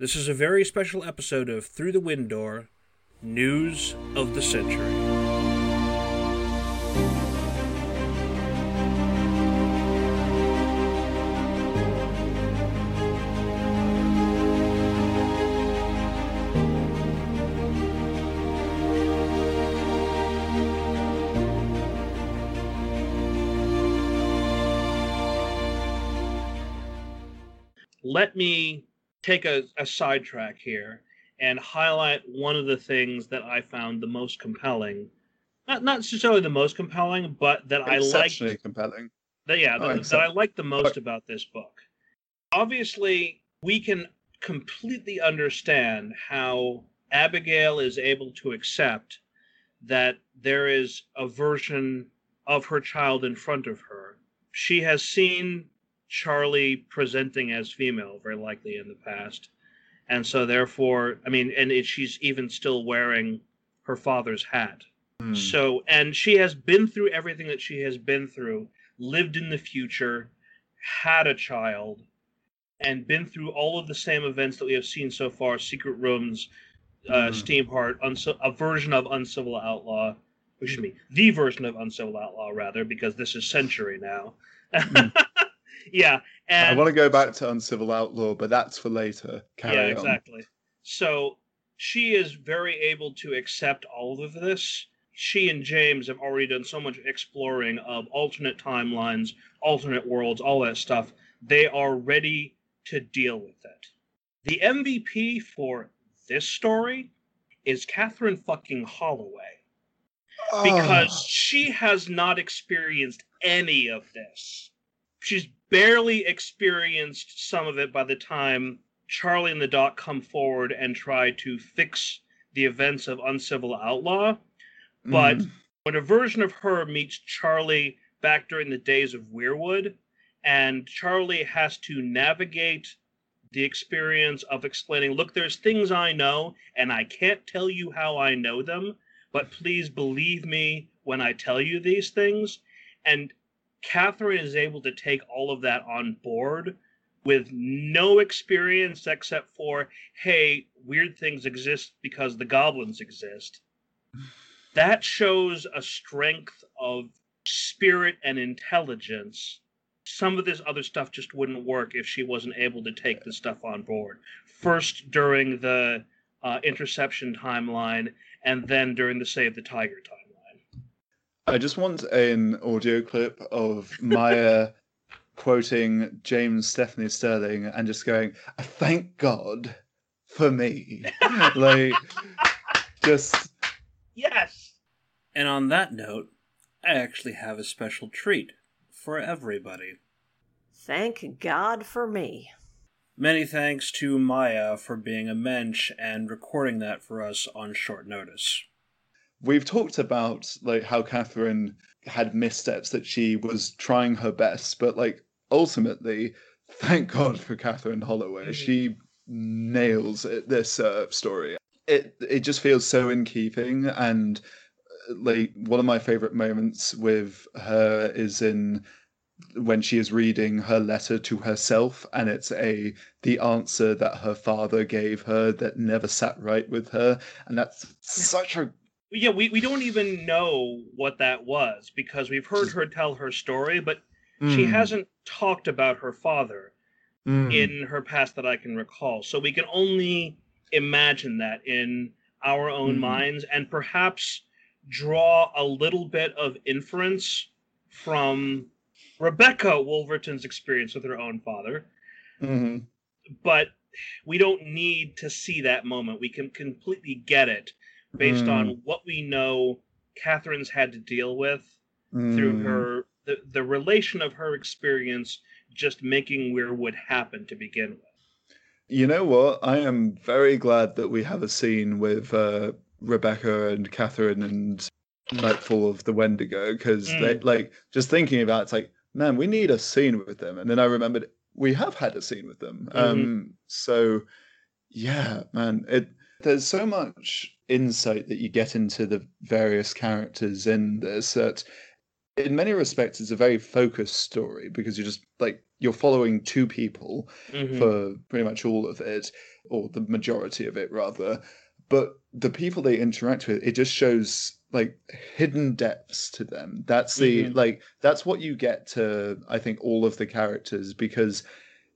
This is a very special episode of Through the Wind Door News of the Century. Take a, a sidetrack here and highlight one of the things that I found the most compelling. Not not necessarily the most compelling, but that I liked compelling. that yeah, Oh, that, that I like the most oh. about this book. Obviously, we can completely understand how Abigail is able to accept that there is a version of her child in front of her. She has seen Charlie presenting as female, very likely in the past. And so, therefore, I mean, and it, she's even still wearing her father's hat. Hmm. So, and she has been through everything that she has been through, lived in the future, had a child, and been through all of the same events that we have seen so far Secret Rooms, uh, Mhm. Steamheart, Unci- a version of Uncivil Outlaw, excuse me, the version of Uncivil Outlaw, rather, because this is Century now. Mm. yeah. I want to go back to Uncivil Outlaw, but that's for later. Carry yeah, on. exactly. So she is very able to accept all of this. She and James have already done so much exploring of alternate timelines, alternate worlds, all that stuff. They are ready to deal with it. The MVP for this story is Catherine fucking Holloway because Ah, she has not experienced any of this. She's barely experienced some of it by the time Charlie and the Doc come forward and try to fix the events of Uncivil Outlaw. But mm, when a version of her meets Charlie back during the days of Weirwood, and Charlie has to navigate the experience of explaining, look, there's things I know, and I can't tell you how I know them, but please believe me when I tell you these things. And Catherine is able to take all of that on board with no experience except for, hey, weird things exist because the goblins exist. That shows a strength of spirit and intelligence. Some of this other stuff just wouldn't work if she wasn't able to take this stuff on board. First during the uh, interception timeline, and then during the Save the Tiger timeline. I just want an audio clip of Maya quoting James Stephanie Sterling and just going, "Thank God for me." like, just Yes! And on that note, I actually have a special treat for everybody. Thank God for me. Many thanks to Maya for being a mensch and recording that for us on short notice. We've talked about like how Catherine had missteps that she was trying her best, but like ultimately, thank God for Catherine Holloway. Mhm. She nails it, this uh, story. It it just feels so in keeping, and uh, like one of my favorite moments with her is in when she is reading her letter to herself and it's a the answer that her father gave her that never sat right with her and that's such a Yeah, we, we don't even know what that was because we've heard her tell her story, but she Mm, hasn't talked about her father mm, in her past that I can recall. So we can only imagine that in our own Mhm. minds and perhaps draw a little bit of inference from Rebecca Wolverton's experience with her own father. mhm. But we don't need to see that moment. We can completely get it based Mm. on what we know Catherine's had to deal with through Mm. her the, the relation of her experience just making Weirwood happen to begin with. You know what? I am very glad that we have a scene with uh, Rebecca and Catherine and Nightfall of the Wendigo because they Mm. like just thinking about it, it's like, man, we need a scene with them. And then I remembered we have had a scene with them. Um, so yeah, man, it there's so much insight that you get into the various characters in this that in many respects it's a very focused story because you're just like you're following two people Mhm. for pretty much all of it, or the majority of it rather. But the people they interact with, it just shows like hidden depths to them. That's the Mhm. like that's what you get to I think all of the characters because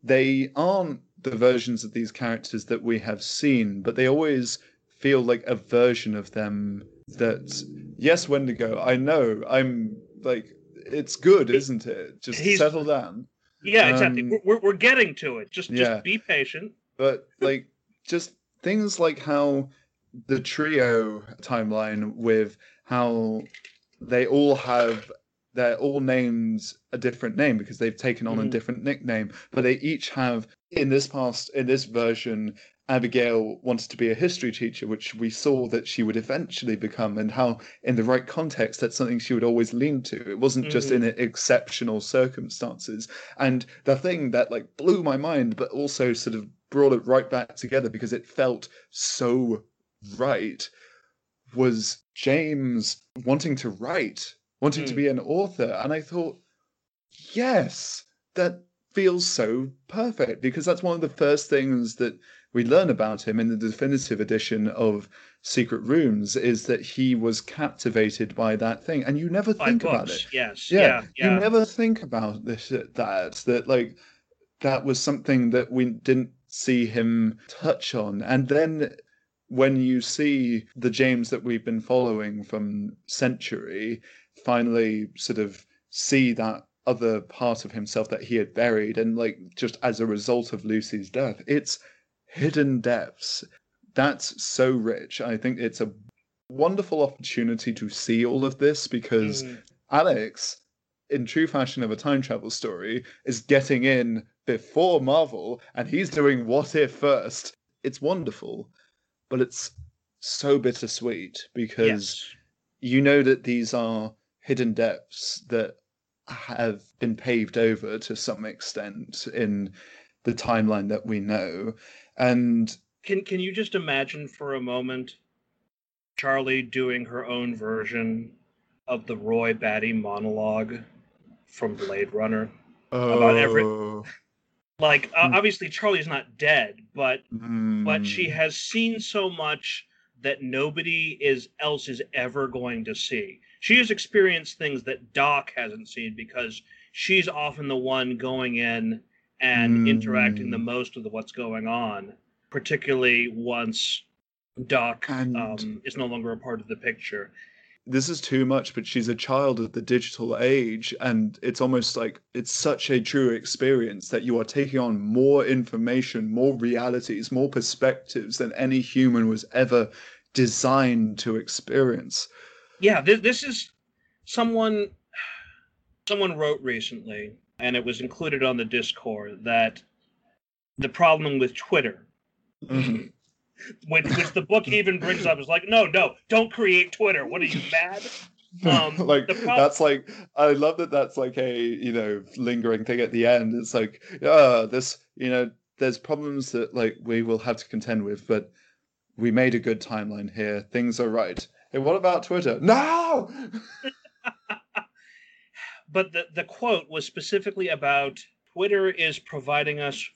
they aren't the versions of these characters that we have seen, but they always feel like a version of them that yes, Wendigo, I know, I'm like it's good, isn't it? Just He's- settle down. Yeah, exactly. Um, we're, we're, we're getting to it. Just yeah. just be patient. but like just things like how the trio timeline with how they all have they're all named a different name because they've taken on a Mhm. different nickname but they each have in this past in this version abigail wanted to be a history teacher which we saw that she would eventually become and how in the right context that's something she would always lean to it wasn't just in exceptional circumstances and the thing that like blew my mind but also sort of brought it right back together because it felt so right was James wanting to write, wanting to Mm. be an author. And I thought, yes, that feels so perfect because that's one of the first things that we learn about him in the definitive edition of Secret Rooms is that he was captivated by that thing. And you never By think about it. Yes. Yeah, Yeah. Yeah. you never think about this that that like that was something that we didn't see him touch on. And then when you see the James that we've been following from Century finally sort of see that other part of himself that he had buried and like just as a result of Lucy's death, it's hidden depths. That's so rich. I think it's a wonderful opportunity to see all of this because Mhm. Alex, in true fashion of a time travel story, is getting in before Marvel and he's doing What If first. It's wonderful, but it's so bittersweet because Yes. you know that these are hidden depths that have been paved over to some extent in the timeline that we know. And Can Can you just imagine for a moment Charlie doing her own version of the Roy Batty monologue from Blade Runner? About every- Oh, Like, uh, obviously, Charlie's not dead, but but she mm, has seen so much that nobody is else is ever going to see. She has experienced things that Doc hasn't seen because she's often the one going in and interacting the Mm. most with what's going on, particularly once Doc And- um, is no longer a part of the picture. this is too much, but she's a child of the digital age, and it's almost like it's such a true experience that you are taking on more information, more realities, more perspectives than any human was ever designed to experience. Yeah, this, this is someone someone wrote recently, and it was included on the Discord that the problem with Twitter Mhm. which, which the book even brings up is like, no, no, don't create Twitter. What are you mad? Um, like the prob- that's like I love that that's like a you know lingering thing at the end. It's like yeah, this you know there's problems that like we will have to contend with, but we made a good timeline here. Things are right. Hey, what about Twitter? No. But the, the quote was specifically about Twitter is providing us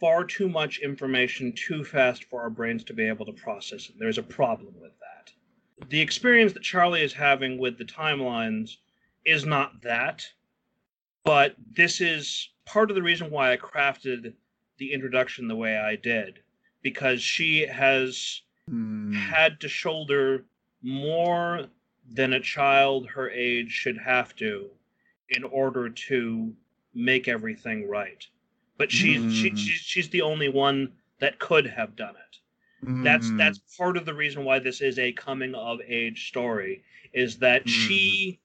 far too much information too fast for our brains to be able to process it. There's a problem with that. The experience that Charlie is having with the timelines is not that, but this is part of the reason why I crafted the introduction the way I did, because she has Hmm. had to shoulder more than a child her age should have to in order to make everything right. But she's she, Mm. she's she's the only one that could have done it. That's Hmm. that's part of the reason why this is a coming of age story is that she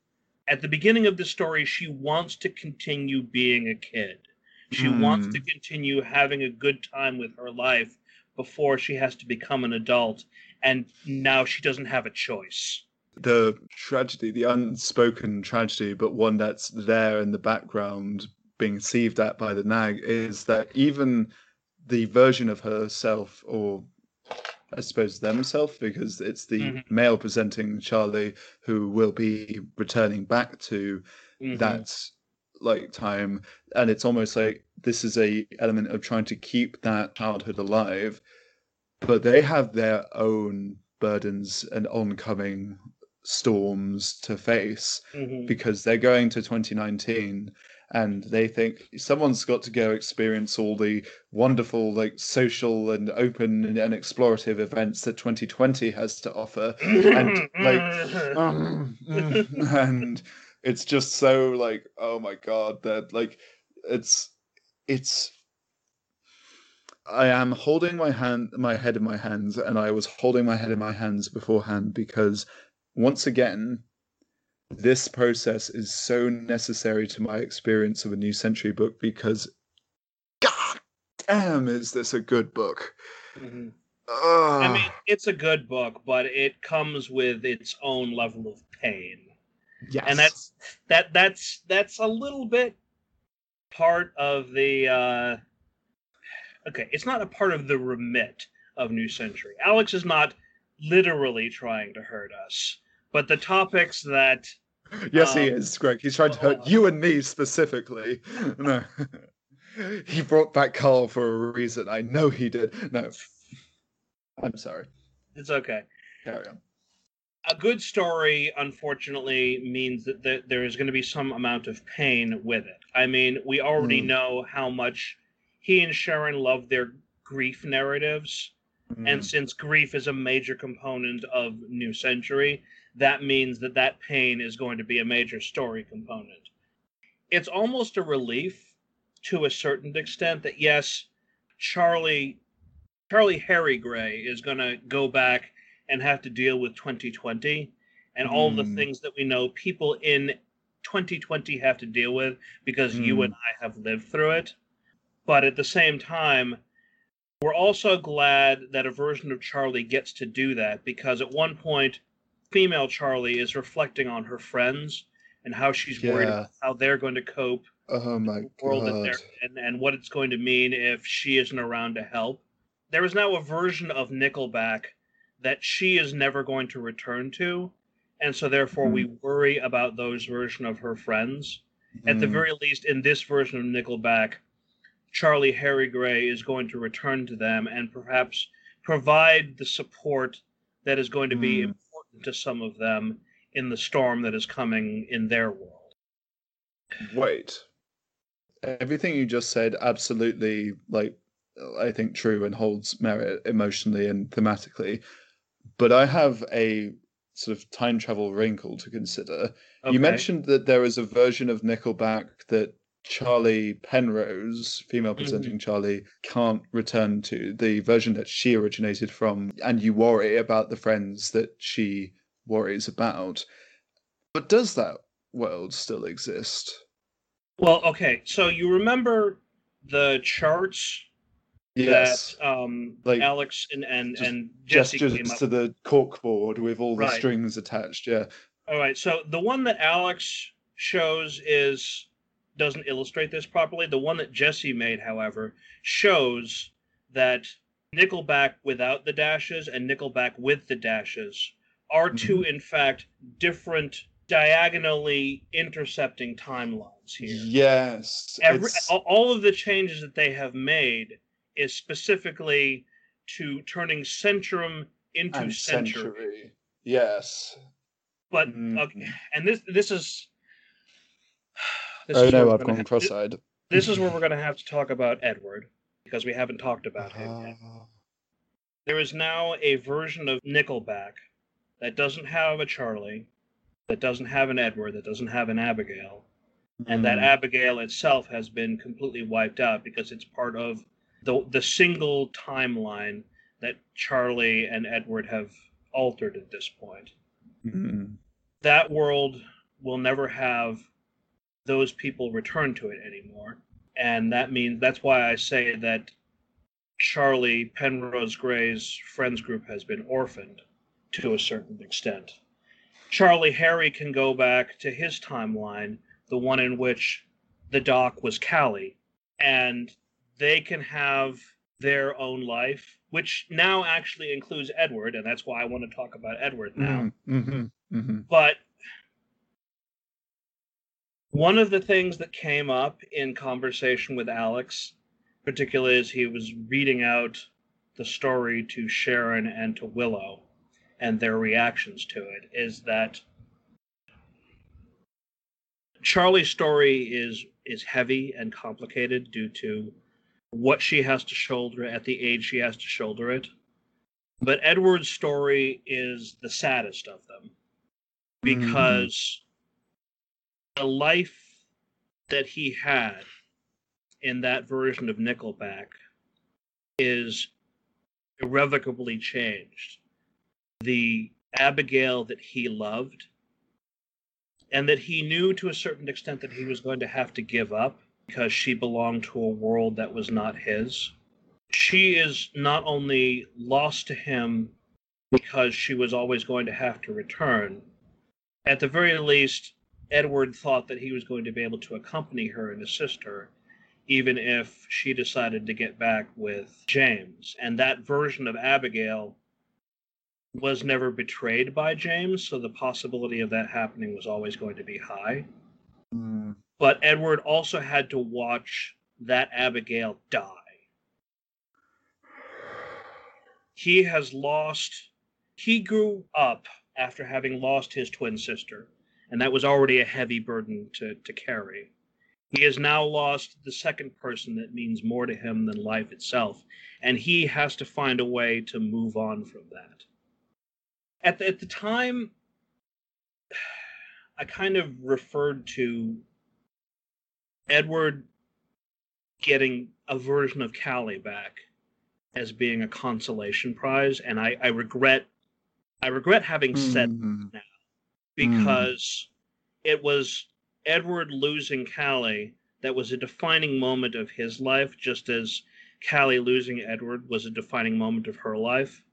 at the beginning of the story she wants to continue being a kid. She wants Mm. to continue having a good time with her life before she has to become an adult and now she doesn't have a choice. The tragedy, the unspoken tragedy, but one that's there in the background being sieved at by the nag, is that even the version of herself, or I suppose themself, because it's the Mhm. male presenting Charlie who will be returning back to Mhm. that like time and it's almost like this is a element of trying to keep that childhood alive but they have their own burdens and oncoming storms to face Mhm. because they're going to 2019 and they think someone's got to go experience all the wonderful like social and open and explorative events that 2020 has to offer and like um, and it's just so like oh my god that like it's it's I am holding my hand my head in my hands and I was holding my head in my hands beforehand because once again this process is so necessary to my experience of a new century book because god damn is this a good book Mhm. I mean, it's a good book, but it comes with its own level of pain. yes. and that's that that's that's a little bit part of the uh okay it's not a part of the remit of new century alex is not literally trying to hurt us but the topics that Yes, he Um, is, Greg. He's trying to hurt you and me specifically. No. he brought back Carl for a reason. I know he did. No. I'm sorry. it's okay Carry on. a good story unfortunately means that th- there is going to be some amount of pain with it i mean we already Hmm. know how much he and sharon love their grief narratives And Mm. since grief is a major component of New Century, that means that that pain is going to be a major story component. It's almost a relief to a certain extent that yes, Charlie Charlie Harry Gray is going to go back and have to deal with 2020 and all the Hmm. things that we know people in 2020 have to deal with because you Hmm. and I have lived through it. But at the same time, we're also glad that a version of Charlie gets to do that because at one point, female Charlie is reflecting on her friends and how she's worried about how they're going to cope Oh my world god. they're and what it's going to mean if she isn't around to help. There is now a version of Nickelback that she is never going to return to, and so therefore we worry about those version of her friends. At the Mm. very least, in this version of Nickelback, Charlie Harry Gray is going to return to them and perhaps provide the support that is going to be Hmm. To some of them in the storm that is coming in their world. Wait. Everything you just said absolutely like I think true and holds merit emotionally and thematically. But I have a sort of time travel wrinkle to consider. Okay. You mentioned that there is a version of Nickelback that Charlie Penrose, female presenting Charlie, can't return to, the version that she originated from, and you worry about the friends that she worries about. But does that world still exist? Well, okay. So you remember the charts Yes. that um, Like, Alex and and, just and Jesse came up. to the corkboard with all the strings attached. Yeah. All right. So the one that Alex shows is doesn't illustrate this properly. The one that Jesse made, however, shows that Nickelback without the dashes and Nickelback with the dashes are two, in fact, different diagonally intercepting timelines here. Yes. every all- of the changes that they have made is specifically to turning centrum into century. century. Yes. But Mhm. okay, and this this is. This oh no, I've gone cross-eyed. This is where we're going to have to talk about Edward because we haven't talked about him yet. Ah. There is now a version of Nickelback that doesn't have a Charlie, that doesn't have an Edward, that doesn't have an Abigail, and that Mm. Abigail itself has been completely wiped out because it's part of the the single timeline that Charlie and Edward have altered at this point. Mm. That world will never have those people return to it anymore, and that means that's why I say that Charlie Penrose Gray's friends group has been orphaned to a certain extent. Charlie Harry can go back to his timeline, the one in which the doc was Callie, and they can have their own life, which now actually includes Edward, and that's why I want to talk about Edward now. Mm. Mhm. Mhm. But One of the things that came up in conversation with Alex, particularly as he was reading out the story to Sharon and to Willow and their reactions to it, is that Charlie's story is is heavy and complicated due to what she has to shoulder at the age she has to shoulder it. But Edward's story is the saddest of them because mm-hmm. The life that he had in that version of Nickelback is irrevocably changed. The Abigail that he loved and that he knew to a certain extent that he was going to have to give up because she belonged to a world that was not his. She is not only lost to him because she was always going to have to return, at the very least, Edward thought that he was going to be able to accompany her and assist her, even if she decided to get back with James. And that version of Abigail was never betrayed by James, so the possibility of that happening was always going to be high. Mm. But Edward also had to watch that Abigail die. He has lost, he grew up after having lost his twin sister, and that was already a heavy burden to, to carry. He has now lost the second person that means more to him than life itself, and he has to find a way to move on from that at the, at the time i kind of referred to edward getting a version of callie back as being a consolation prize and i, I regret i regret having said mm-hmm. that now because mm. it was edward losing callie that was a defining moment of his life just as callie losing edward was a defining moment of her life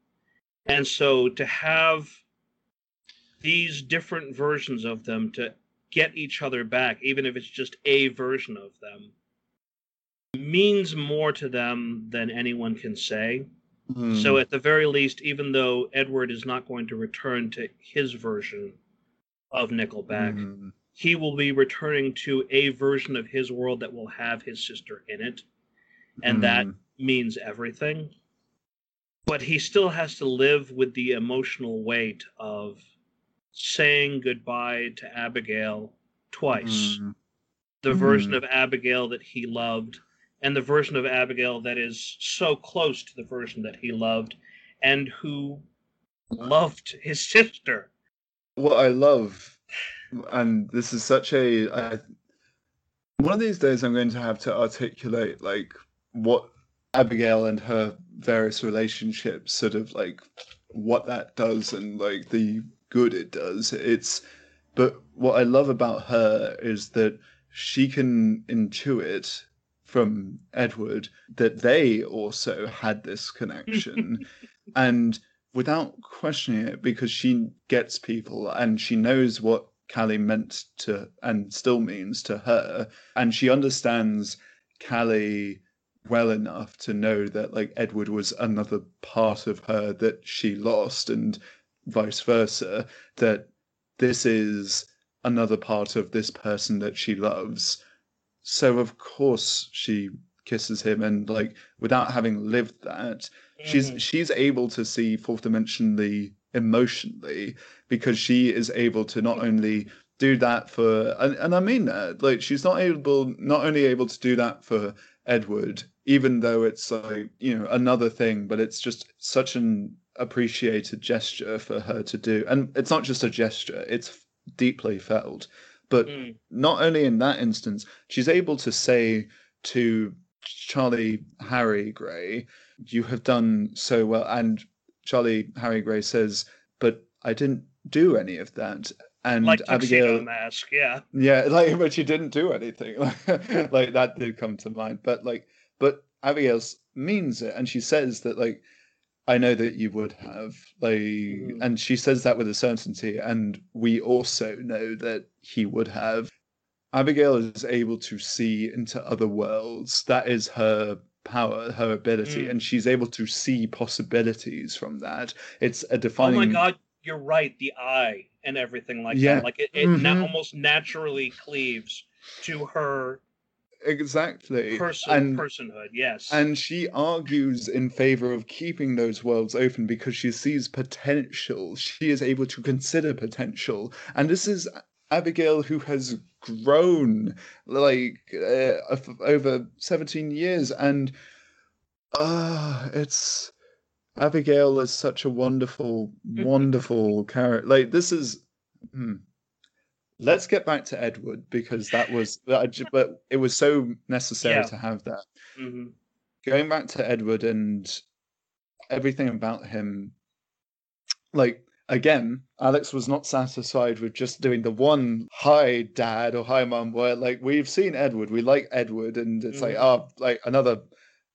and so to have these different versions of them to get each other back, even if it's just a version of them, means more to them than anyone can say. Mm. So, at the very least, even though Edward is not going to return to his version of Nickelback, mm. he will be returning to a version of his world that will have his sister in it. And mm. that means everything but he still has to live with the emotional weight of saying goodbye to Abigail twice. Mm. The version of Abigail that he loved, and the version of Abigail that is so close to the version that he loved, and who loved his sister. What I love, and this is such a. I, one of these days, I'm going to have to articulate like what Abigail and her various relationships, sort of like what that does and like the good it does. It's but what I love about her is that she can intuit from Edward that they also had this connection and without questioning it because she gets people and she knows what Callie meant to and still means to her. And she understands Callie well enough to know that like Edward was another part of her that she lost and vice versa that this is another part of this person that she loves. So of course she kisses him and like without having lived that she's she's able to see fourth dimensionally emotionally because she is able to not only do that for and, and i mean that like she's not able not only able to do that for edward even though it's like you know another thing but it's just such an appreciated gesture for her to do. And it's not just a gesture it's deeply felt. But mm. not only in that instance she's able to say to charlie harry gray you have done so well and charlie harry gray says but i didn't do any of that and like Abigail mask, yeah, yeah, like but she didn't do anything. like that did come to mind, but like but Abigail means it, and she says that like I know that you would have like, mm. and she says that with a certainty, and we also know that he would have. Abigail is able to see into other worlds. That is her power, her ability, mm. and she's able to see possibilities from that. It's a defining. Oh my god, you're right. The eye and everything like yeah. that. Like it, it mm-hmm. na- almost naturally cleaves to her exactly person and personhood. Yes, and she argues in favor of keeping those worlds open because she sees potential she is able to consider potential and this is abigail who has grown like uh, over 17 years and uh it's abigail is such a wonderful wonderful character like this is hmm. let's get back to edward because that was but it was so necessary Yeah. to have that hmm going back to Edward and everything about him, like again, Alex was not satisfied with just doing the one hi dad or hi mom where like we've seen Edward, we like Edward, and it's like Mhm. oh like another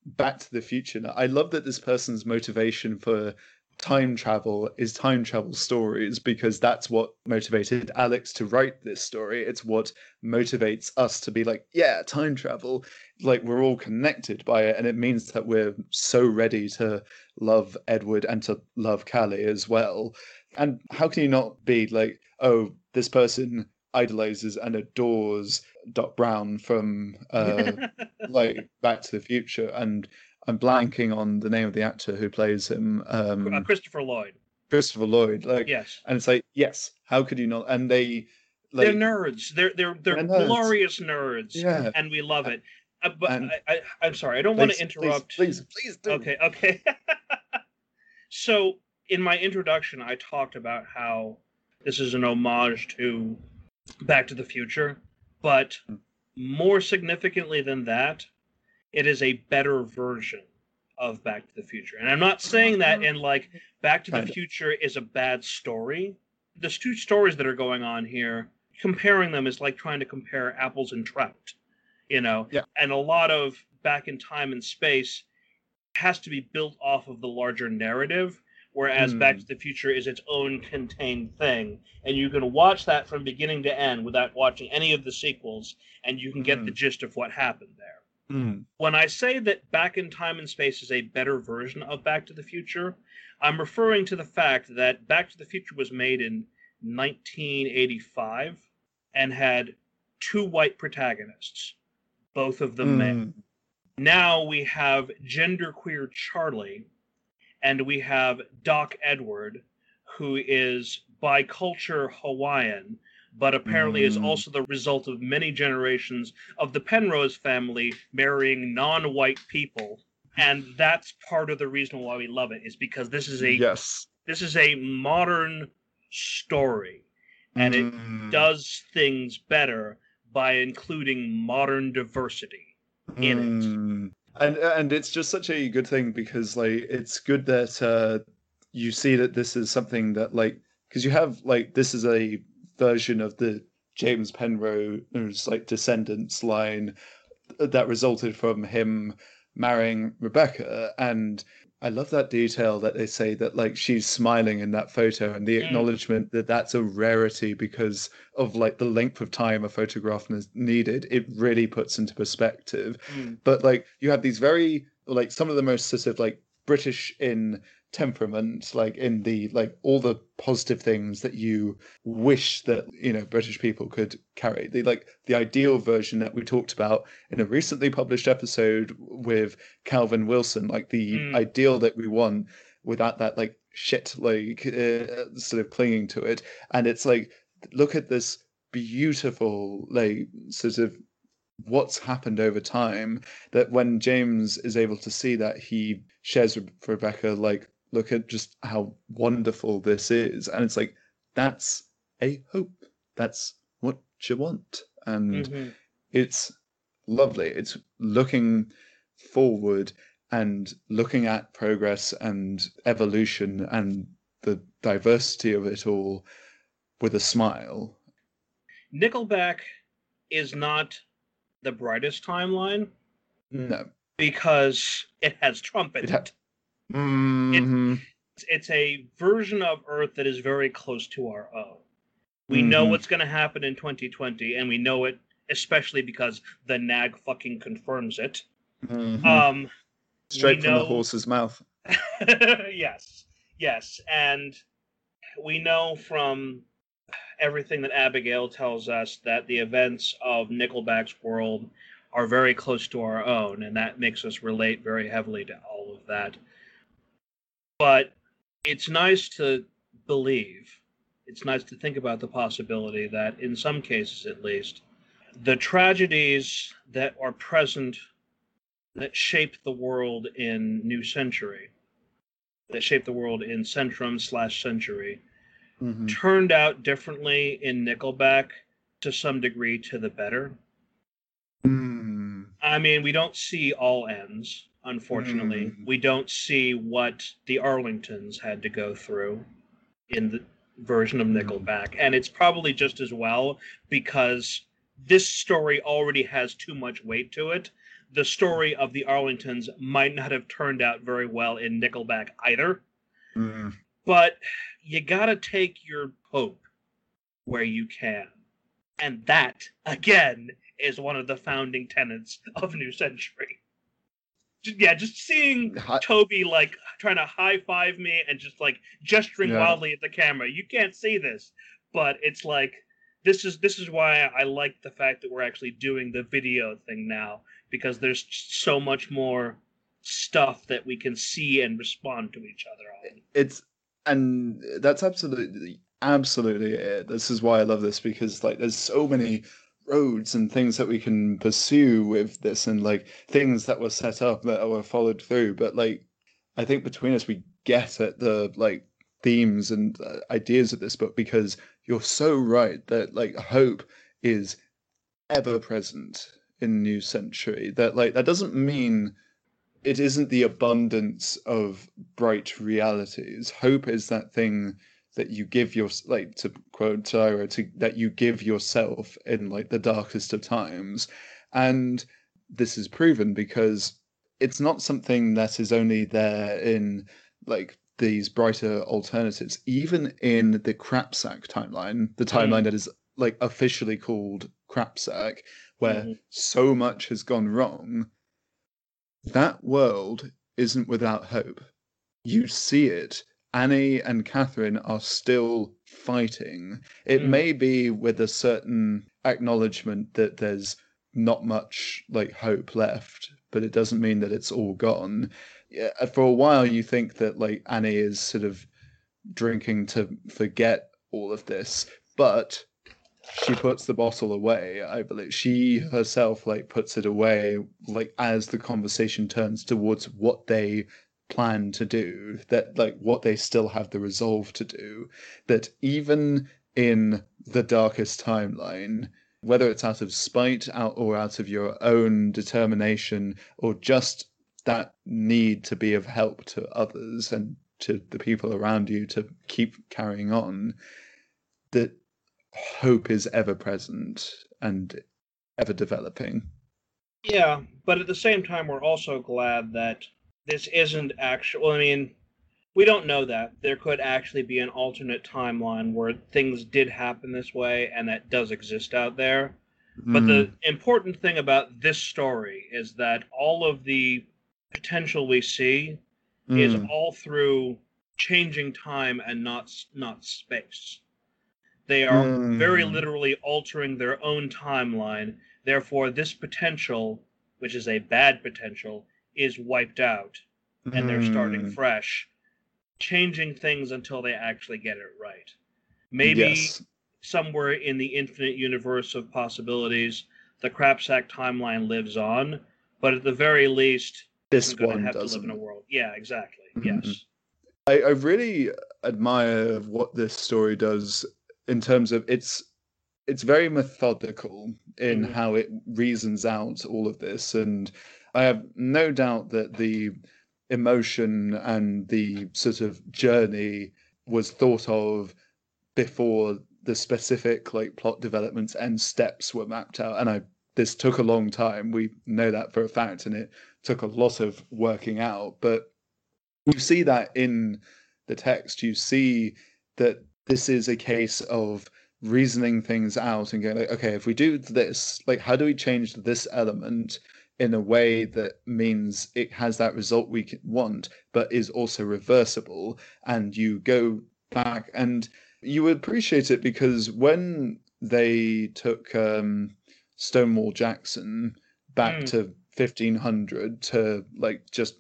back to the future. I love that this person's motivation for time travel is time travel stories because that's what motivated Alex to write this story. It's what motivates us to be like, yeah, time travel. Like we're all connected by it, and it means that we're so ready to love Edward and to love Callie as well. And how can you not be like, oh, this person idolizes and adores Doc Brown from uh, like Back to the Future, and I'm blanking on the name of the actor who plays him, Uh, um, Christopher Lloyd. Christopher Lloyd. Like, Yes, and it's like, yes, how could you not? And they, like, they're nerds. They're they're they're, They're nerds. glorious nerds. yeah. and we love it. Uh, but And- I, I'm sorry, I don't want to Please, please, interrupt. Please, please, do. Okay, okay. so in my introduction, I talked about how this is an homage to Back to the Future, but more significantly than that, it is a better version of Back to the Future. And I'm not saying that in like Back to the Future is a bad story. There's two stories that are going on here. Comparing them is like trying to compare apples and trout, you know? Yeah. And a lot of Back in Time and Space has to be built off of the larger narrative, whereas Back Hmm. to the Future is its own contained thing. And you can watch that from beginning to end without watching any of the sequels, and you can get Hmm. the gist of what happened there. Mm. When I say that Back in Time and Space is a better version of Back to the Future, I'm referring to the fact that Back to the Future was made in 1985 and had two white protagonists, both of them men Mm. now we have genderqueer Charlie, and we have Doc Edward, who is biculture Hawaiian, but apparently is Mm. also the result of many generations of the Penrose family marrying non-white people. And that's part of the reason why we love it, is because this is a Yes. this is a modern story, and it Mm. does things better by including modern diversity. in it. And and it's just such a good thing because like it's good that uh, you see that this is something that like because you have like this is a version of the James Penrose like descendants line that resulted from him marrying Rebecca. And I love that detail that they say that like she's smiling in that photo and the Mm. acknowledgement that that's a rarity because of like the length of time a photograph is needed. It really puts into perspective. But like you have these very like some of the most sort of like british in temperament like in the like all the positive things that you wish that you know british people could carry the like the ideal version that we talked about in a recently published episode with calvin wilson like the Mm. ideal that we want without that like shit like uh, sort of clinging to it and it's like look at this beautiful like sort of what's happened over time that when James is able to see that he shares with Rebecca like look at just how wonderful this is and it's like that's a hope. That's what you want. And Mhm. it's lovely. It's looking forward and looking at progress and evolution and the diversity of it all with a smile. Nickelback is not the brightest timeline no. because it has Trump in It it. ha- Mhm. It's, it's a version of Earth that is very close to our own. We know Mhm. what's going to happen in 2020, and we know it especially because the NAG fucking confirms it. Mhm. Um, straight from the horse's mouth yes, yes, and we know from everything that Abigail tells us that the events of Nickelback's world are very close to our own, and that makes us relate very heavily to all of that. But it's nice to believe, it's nice to think about the possibility that, in some cases at least, the tragedies that are present that shape the world in New Century, that shape the world in Centrum slash Century, mm-hmm. turned out differently in Nickelback to some degree to the better. Mm. I mean, we don't see all ends, unfortunately. Mm. We don't see what the Arlingtons had to go through in the version of. Nickelback. And it's probably just as well because this story already has too much weight to it. The story of the Arlingtons might not have turned out very well in Nickelback either. Mm. But you gotta take your hope where you can. And that, again, is one of the founding tenets of New Century. Yeah, just seeing Toby like trying to high five me and just like gesturing yeah. wildly at the camera. You can't see this, but it's like this is this is why I like the fact that we're actually doing the video thing now because there's so much more stuff that we can see and respond to each other on. It's and that's absolutely absolutely it. This is why I love this because like there's so many roads and things that we can pursue with this and like things that were set up that were followed through. But like i think between us we get at the like themes and uh, ideas of this book because you're so right that like hope is ever present in new century. That like that doesn't mean it isn't the abundance of bright realities. Hope is that thing that you give your like to quote Tyra to that you give yourself in like the darkest of times and this is proven because it's not something that is only there in like these brighter alternatives even in the crapsack timeline the mm. timeline mm. that is like officially called crapsack where mm. so much has gone wrong that world isn't without hope you see it Annie and Catherine are still fighting. It mm. may be with a certain acknowledgement that there's not much like hope left, but it doesn't mean that it's all gone. Yeah, for a while, you think that like Annie is sort of drinking to forget all of this, but she puts the bottle away. I believe she herself like puts it away, like as the conversation turns towards what they plan to do, that like what they still have the resolve to do, that even in the darkest timeline, whether it's out of spite out or out of your own determination or just that need to be of help to others and to the people around you to keep carrying on, that hope is ever present and ever developing. Yeah, but at the same time, we're also glad that this isn't actual. I mean, we don't know that. There could actually be an alternate timeline where things did happen this way and that does exist out there. Mm. But the hmm. important thing about this story is that all of the potential we see mm. is hmm. all through changing time and not not space. They are mm. very literally altering their own timeline. Therefore, this potential, which is a bad potential, is wiped out and they're starting mm. fresh, changing things until they actually get it right. Maybe yes. somewhere in the infinite universe of possibilities, the crapsack timeline lives on, but at the very least, this one have doesn't. to live in a world. Yeah, exactly. Mm-hmm. Yes. I, I really admire what this story does in terms of it's it's very methodical in mm. how it reasons out all of this and I have no doubt that the emotion and the sort of journey was thought of before the specific like plot developments and steps were mapped out and i this took a long time. We know that for a fact and it took a lot of working out but you see that in the text. You see that this is a case of reasoning things out and going like okay if we do this like how do we change this element in a way that means it has that result we want, but is also reversible. And you go back and You would appreciate it because when they took um, Stonewall Jackson back Mm. to 1500 to like just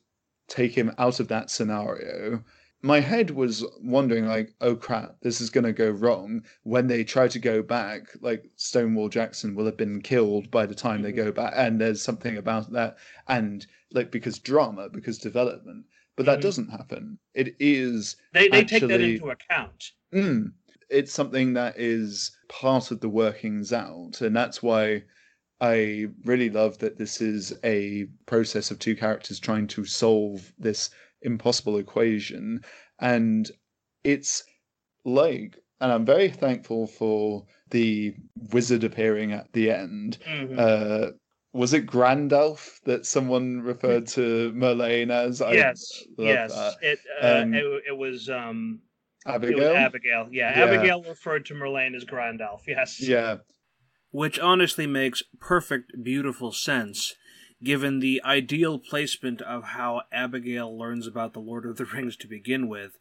take him out of that scenario, my head was wondering like, oh crap, this is going to go wrong. When they try to go back, like Stonewall Jackson will have been killed by the time they Mhm. go back, and there's something about that, and like because drama, because development. But that Mhm. doesn't happen. It is They they take that into account. Mm. It's something that is part of the workings out, and that's why I really love that this is a process of two characters trying to solve this impossible equation. And it's like, and I'm very thankful for the wizard appearing at the end. Mhm. Uh, was it Grandalf that someone referred to Merlane as? I yes, yes. that. It, uh, Um, it it was um it Abigail? was Abigail. Yeah, Yeah. Abigail referred to Merlane as Grandalf. Yes. Yeah. which honestly makes perfect, beautiful sense, given the ideal placement of how Abigail learns about the Lord of the Rings to begin with,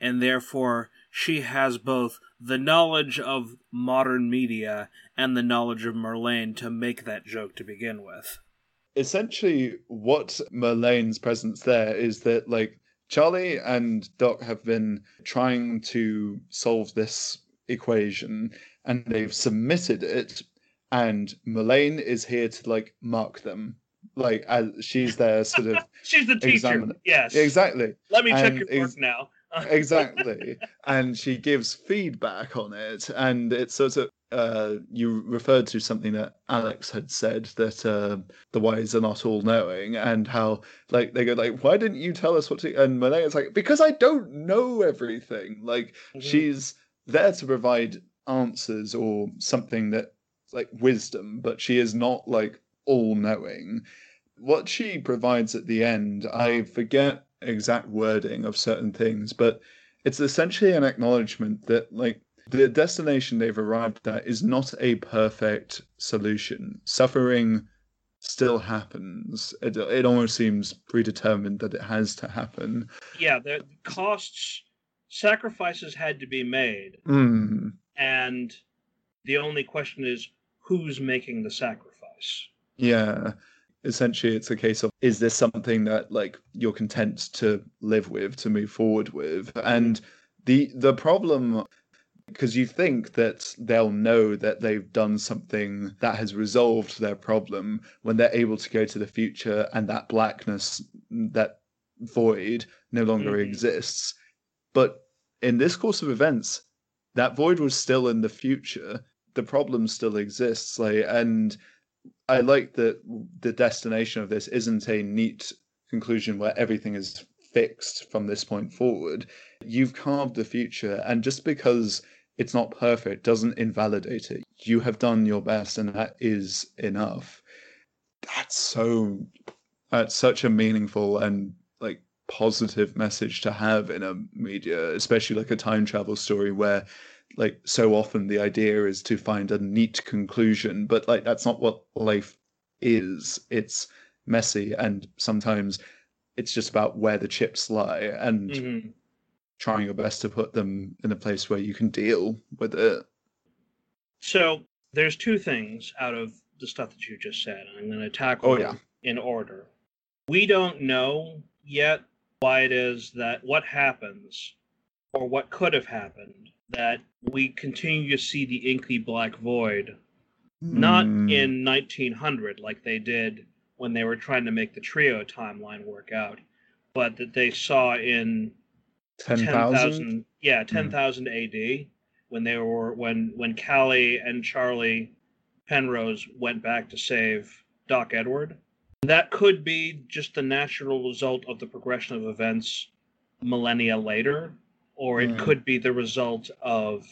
and therefore she has both the knowledge of modern media and the knowledge of Merlane to make that joke to begin with. essentially what Merlane's presence there is that like Charlie and Doc have been trying to solve this equation and they've submitted it and Merlane is here to like mark them like as she's there sort of She's the teacher. Yes. exactly Let me check And your work now. exactly and she gives feedback on it and it's sort of uh, you referred to something that Alex had said that uh, the wise are not all knowing, and how like they go like, "Why didn't you tell us what to?" And Monet like, "Because I don't know everything." Like Mhm. she's there to provide answers or something that like wisdom, but she is not like all knowing. What she provides at the end, I forget exact wording of certain things, but it's essentially an acknowledgement that like the destination they've arrived at is not a perfect solution. Suffering still happens. It, it almost seems predetermined that it has to happen. yeah, the costs, sacrifices had to be made, Mm, and the only question is who's making the sacrifice. yeah. Essentially, it's a case of is this something that like you're content to live with, to move forward with, and the the problem because you think that they'll know that they've done something that has resolved their problem when they're able to go to the future and that blackness that void no longer Mhm. exists. But in this course of events that void was still in the future. The problem still exists like and i like that the destination of this isn't a neat conclusion where everything is fixed from this point forward. You've carved the future and just because it's not perfect doesn't invalidate it. You have done your best and that is enough. That's so that's such a meaningful and like positive message to have in a media especially like a time travel story where like so often the idea is to find a neat conclusion but like that's not what life is it's messy and sometimes it's just about where the chips lie and Mhm. trying your best to put them in a place where you can deal with it. So there's two things out of the stuff that you just said, and I'm going to tackle Oh, yeah. in order. We don't know yet why it is that what happens or what could have happened that we continue to see the inky black void not Hmm. in 1900 like they did when they were trying to make the trio timeline work out but that they saw in 10,000? 10,000 yeah 10,000 AD when they were when when Callie and Charlie Penrose went back to save Doc Edward that could be just the natural result of the progression of events millennia later or it Hmm. could be the result of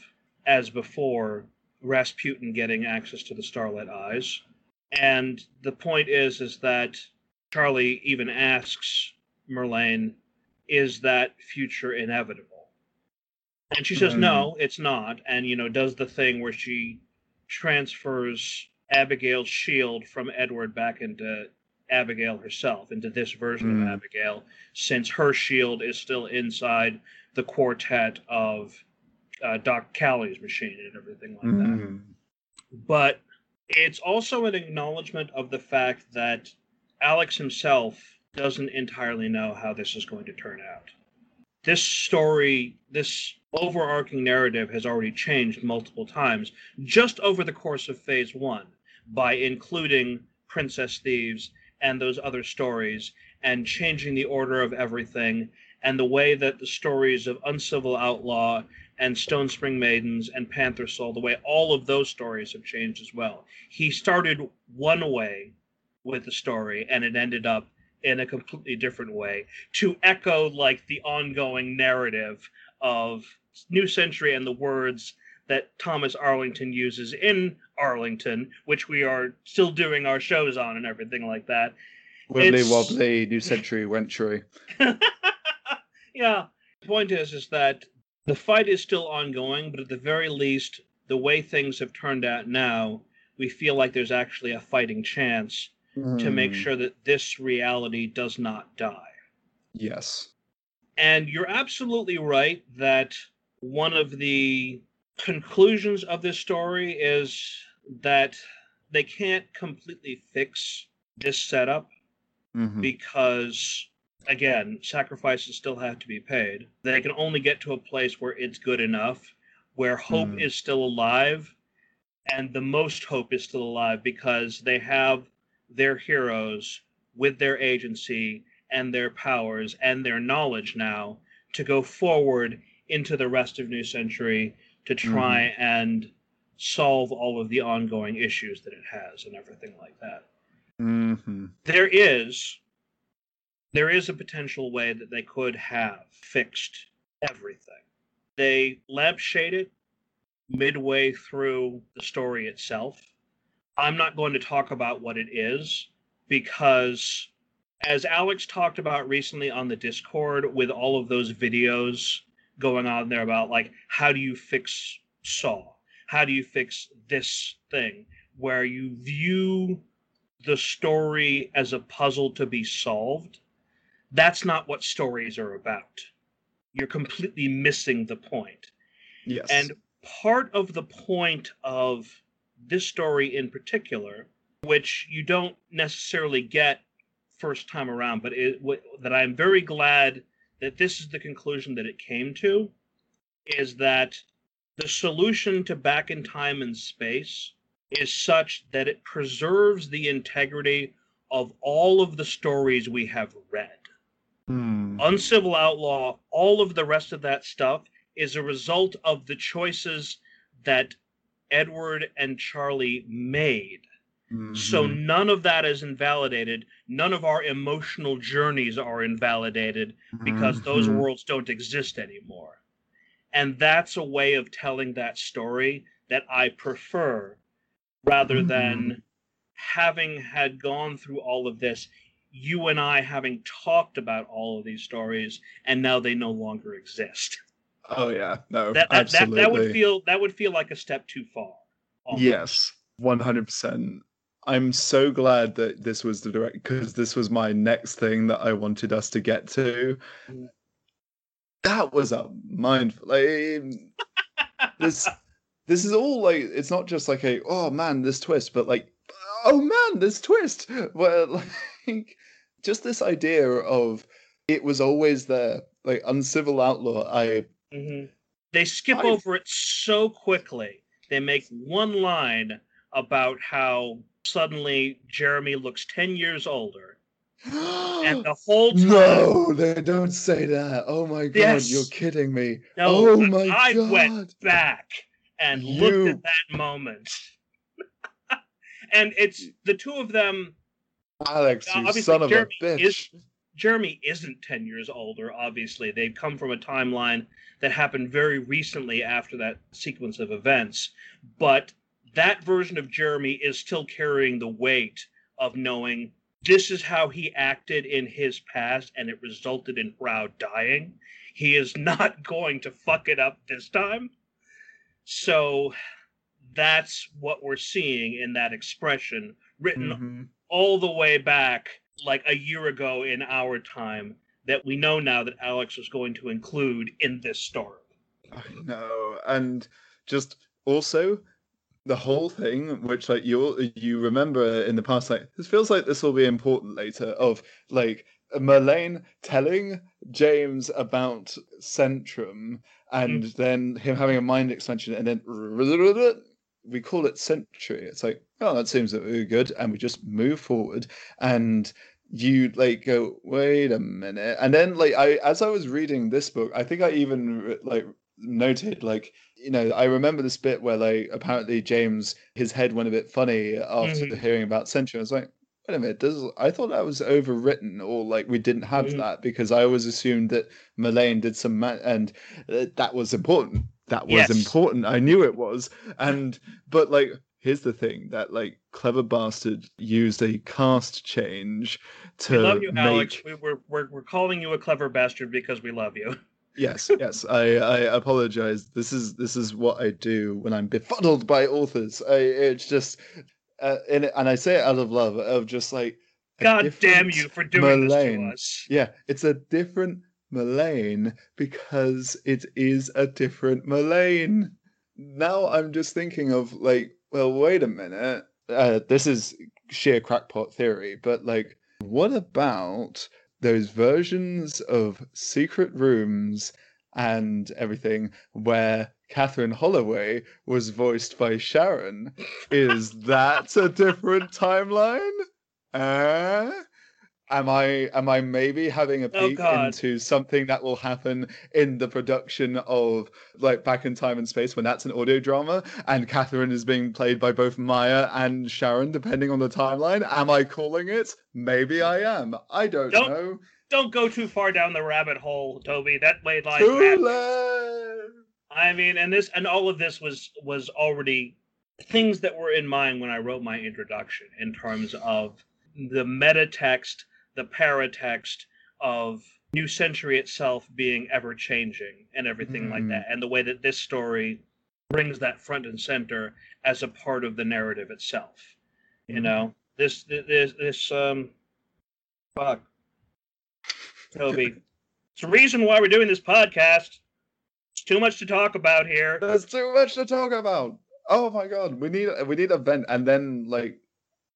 as before Rasputin getting access to the starlit eyes and the point is is that Charlie even asks Merlane is that future inevitable? And she says, Mhm. no, it's not. And, you know, does the thing where she transfers Abigail's shield from Edward back into Abigail herself, into this version Mm. of Abigail, since her shield is still inside the quartet of uh, Doc Callie's machine and everything like that. Mm. But it's also an acknowledgement of the fact that Alex himself doesn't entirely know how this is going to turn out. This story, this overarching narrative has already changed multiple times just over the course of phase one by including Princess Thieves and those other stories and changing the order of everything and the way that the stories of Uncivil Outlaw and Stone Spring Maidens and Panther Soul, the way all of those stories have changed as well. He started one way with the story and it ended up in a completely different way to echo like the ongoing narrative of New Century and the words that Thomas Arlington uses in Arlington, which we are still doing our shows on and everything like that. Wibbly It's- wobbly, New Century Wentry. yeah. The point is is that the fight is still ongoing, but at the very least, the way things have turned out now, we feel like there's actually a fighting chance to make Mm, sure that this reality does not die. Yes. And you're absolutely right that one of the conclusions of this story is that they can't completely fix this setup Mhm. because again sacrifices still have to be paid they can only get to a place where it's good enough where hope Mm. is still alive and the most hope is still alive because they have their heroes with their agency and their powers and their knowledge now to go forward into the rest of new century to try and solve all of the ongoing issues that it has and everything like that Mhm. there is there is a potential way that they could have fixed everything. They lampshade it midway through the story itself. I'm not going to talk about what it is because as alex talked about recently on the discord with all of those videos going on there about like how do you fix saw? How do you fix this thing where you view the story as a puzzle to be solved, that's not what stories are about. You're completely missing the point. Yes. And part of the point of this story in particular, which you don't necessarily get first time around, but it, wh- that I'm very glad that this is the conclusion that it came to, is that the solution to back in time and space is such that it preserves the integrity of all of the stories we have read. Hmm. Uncivil Outlaw, all of the rest of that stuff is a result of the choices that Edward and Charlie made. So Mhm. none of that is invalidated. None of our emotional journeys are invalidated because those Mhm. worlds don't exist anymore. And that's a way of telling that story that I prefer rather than having had gone through all of this, you and I having talked about all of these stories and now they no longer exist. Oh yeah, no, That that, that, absolutely. that would feel that would feel like a step too far. almost. Yes, one hundred percent. I'm so glad that this was the direct because this was my next thing that I wanted us to get to. Mm. That was a mind like this. This is all like it's not just like a oh man this twist, but like oh man this twist. Well, like just this idea of it was always there. Like uncivil outlaw. I Mhm. They skip I've- over it so quickly. They make one line about how suddenly Jeremy looks 10 years older. And the whole time, No, they don't say that. Oh my god, Yes. you're kidding me. No, oh my I god. went back and looked at that moment. And it's the two of them. Alex, you son of Jeremy a bitch. is- Jeremy isn't 10 years older, obviously. They've come from a timeline that happened very recently after that sequence of events. But that version of Jeremy is still carrying the weight of knowing this is how he acted in his past and it resulted in Proud dying. He is not going to fuck it up this time. So that's what we're seeing in that expression written Mhm. all the way back like a year ago in our time that we know now that Alex was going to include in this story. I know, and just also the whole thing, which like you you remember in the past, like this feels like this will be important later. Of like Merlane telling James about Centrum, and mm. then him having a mind expansion, and then we call it century. It's like, oh, that seems really good, and we just move forward, and you like go, wait a minute, and then like I, as I was reading this book, I think I even like noted like you know, I remember this bit where like apparently James his head went a bit funny after mm-hmm. hearing about Century. I was like, wait a minute, does I thought that was overwritten or like we didn't have mm-hmm. that because I always assumed that Merlane did some ma- and uh, that was important. That was yes. important. I knew it was. And but like here's the thing that like clever bastard used a cast change to we love you, make... Alex. We, we're, we're we're calling you a clever bastard because we love you. yes, yes. I, I apologize. This is this is what I do when I'm befuddled by authors. I it's just uh, and, and I say it out of love of just like God damn you for doing Merlane. this to us. Yeah, it's a different Merlane because it is a different Merlane. Now I'm just thinking of like, well, wait a minute. Uh, this is sheer crackpot theory, but like, what about those versions of secret rooms and everything where Catherine Holloway was voiced by Sharon. Is that a different timeline? Uh, am I am I maybe having a oh, peek oh into something that will happen in the production of like Back in Time and Space when that's an audio drama and Catherine is being played by both Maya and Sharon depending on the timeline? Am I calling it? Maybe I am. I don't, don't know. Don't go too far down the rabbit hole, Toby. That way lies. Too late. I mean, and this and all of this was was already things that were in mind when I wrote my introduction in terms of the meta text the paratext of New Century itself being ever changing and everything mm. like that, and the way that this story brings that front and center as a part of the narrative itself. You mm. know, this this this um, fuck, Toby. it's the reason why we're doing this podcast. It's too much to talk about here. There's too much to talk about. Oh my god, we need we need a vent, and then like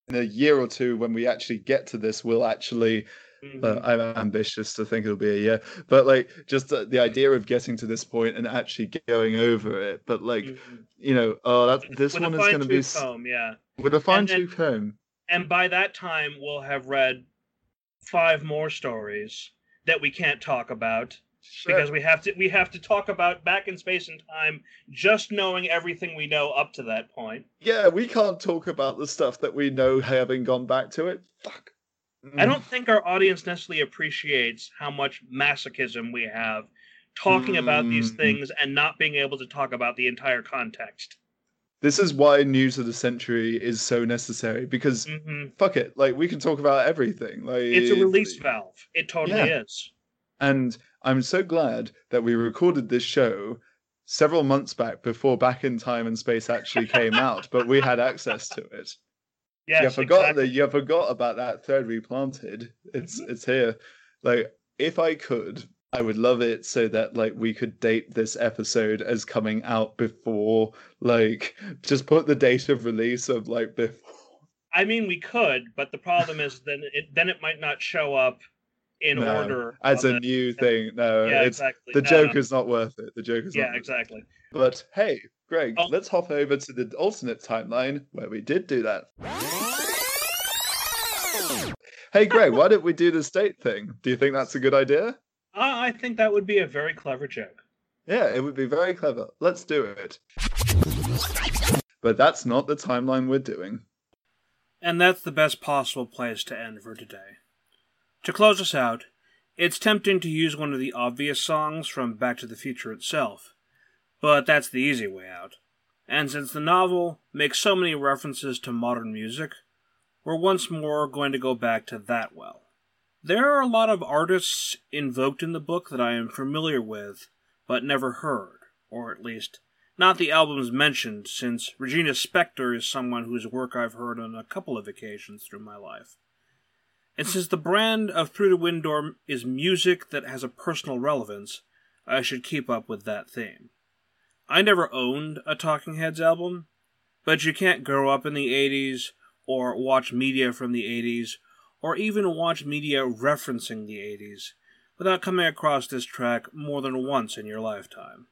in a year or two when we actually get to this we'll actually mm-hmm. uh, i'm ambitious to think it'll be a year but like just the, the, idea of getting to this point and actually going over it but like mm-hmm. you know oh that this with one is going to be comb, yeah with a fine tooth comb and by that time we'll have read five more stories that we can't talk about Sure. because we have to we have to talk about back in space and time just knowing everything we know up to that point yeah we can't talk about the stuff that we know having gone back to it fuck i don't think our audience necessarily appreciates how much masochism we have talking mm. about these mm. things and not being able to talk about the entire context this is why news of the century is so necessary because mm-hmm. fuck it like we can talk about everything like it's a release valve it totally yeah. is and I'm so glad that we recorded this show several months back before Back in Time and Space actually came out, but we had access to it. Yes, you forgot exactly. that you forgot about that thread we planted. It's mm-hmm. it's here. Like if I could, I would love it so that like we could date this episode as coming out before like just put the date of release of like before. I mean we could, but the problem is then it then it might not show up in no, order as a new thing. No, yeah, it's exactly. the no, joke no. is not worth it. The joke is yeah, exactly. But hey, Greg, oh. let's hop over to the alternate timeline where we did do that. hey, Greg, why don't we do the state thing? Do you think that's a good idea? Uh, I think that would be a very clever joke. Yeah, it would be very clever. Let's do it. But that's not the timeline we're doing. And that's the best possible place to end for today. To close us out, it's tempting to use one of the obvious songs from Back to the Future itself, but that's the easy way out. And since the novel makes so many references to modern music, we're once more going to go back to that well. There are a lot of artists invoked in the book that I am familiar with, but never heard, or at least not the albums mentioned, since Regina Spektor is someone whose work I've heard on a couple of occasions through my life. And since the brand of Through the Window is music that has a personal relevance, I should keep up with that theme. I never owned a Talking Heads album, but you can't grow up in the 80s or watch media from the 80s or even watch media referencing the 80s without coming across this track more than once in your lifetime.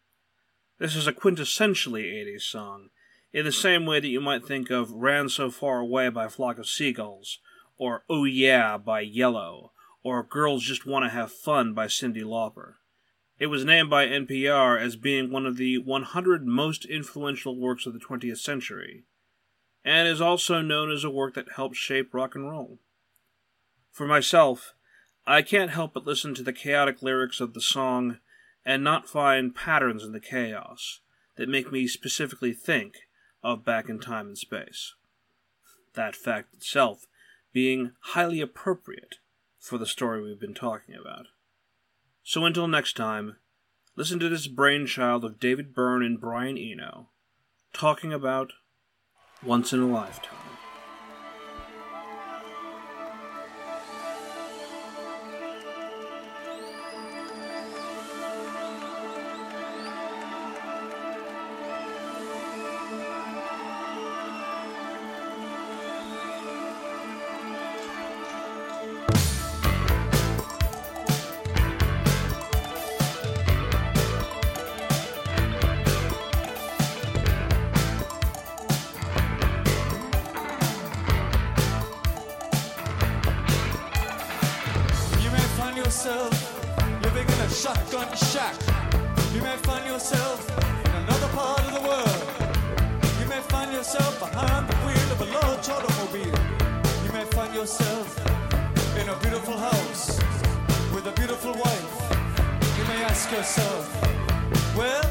This is a quintessentially 80s song, in the same way that you might think of Ran So Far Away by Flock of Seagulls, or Oh Yeah by Yello, or Girls Just Want to Have Fun by Cyndi Lauper. It was named by NPR as being one of the 100 most influential works of the 20th century, and is also known as a work that helped shape rock and roll. For myself, I can't help but listen to the chaotic lyrics of the song and not find patterns in the chaos that make me specifically think of Back in Time and Space. That fact itself being highly appropriate for the story we've been talking about. So until next time, listen to this brainchild of David Byrne and Brian Eno talking about Once in a Lifetime. Yourself living in a shotgun shack. You may find yourself in another part of the world. You may find yourself behind the wheel of a large automobile. You may find yourself in a beautiful house with a beautiful wife. You may ask yourself, well,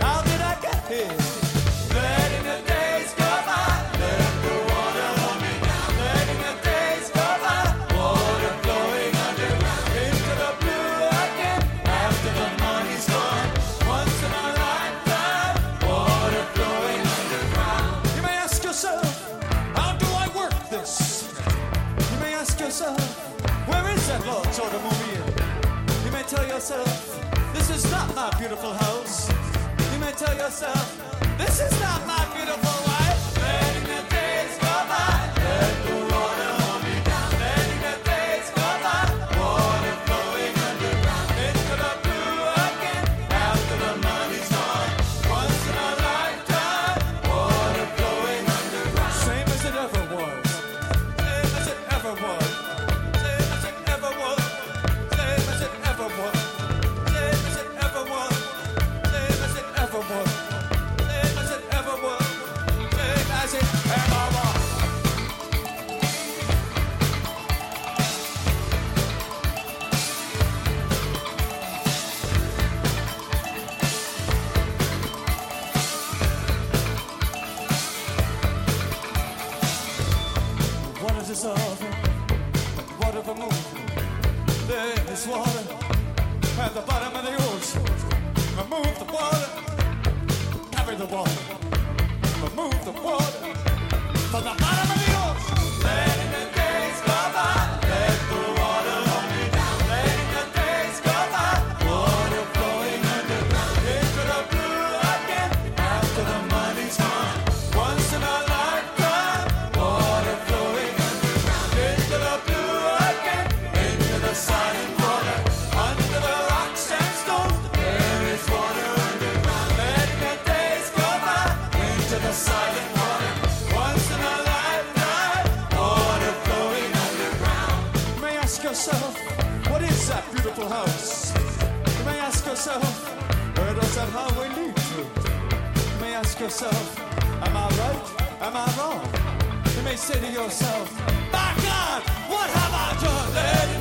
how did I get here? You may tell yourself, this is not my beautiful house. You may tell yourself, this is not my beautiful wife. Offer? What of a move? There is water at the bottom of the ocean. Remove the water, carry the water. Remove the water from the bottom of the ocean. Letting the yourself, where does that highway lead to? You may ask yourself, am I right? Am I wrong? You may say to yourself, my God, what have I done? Letting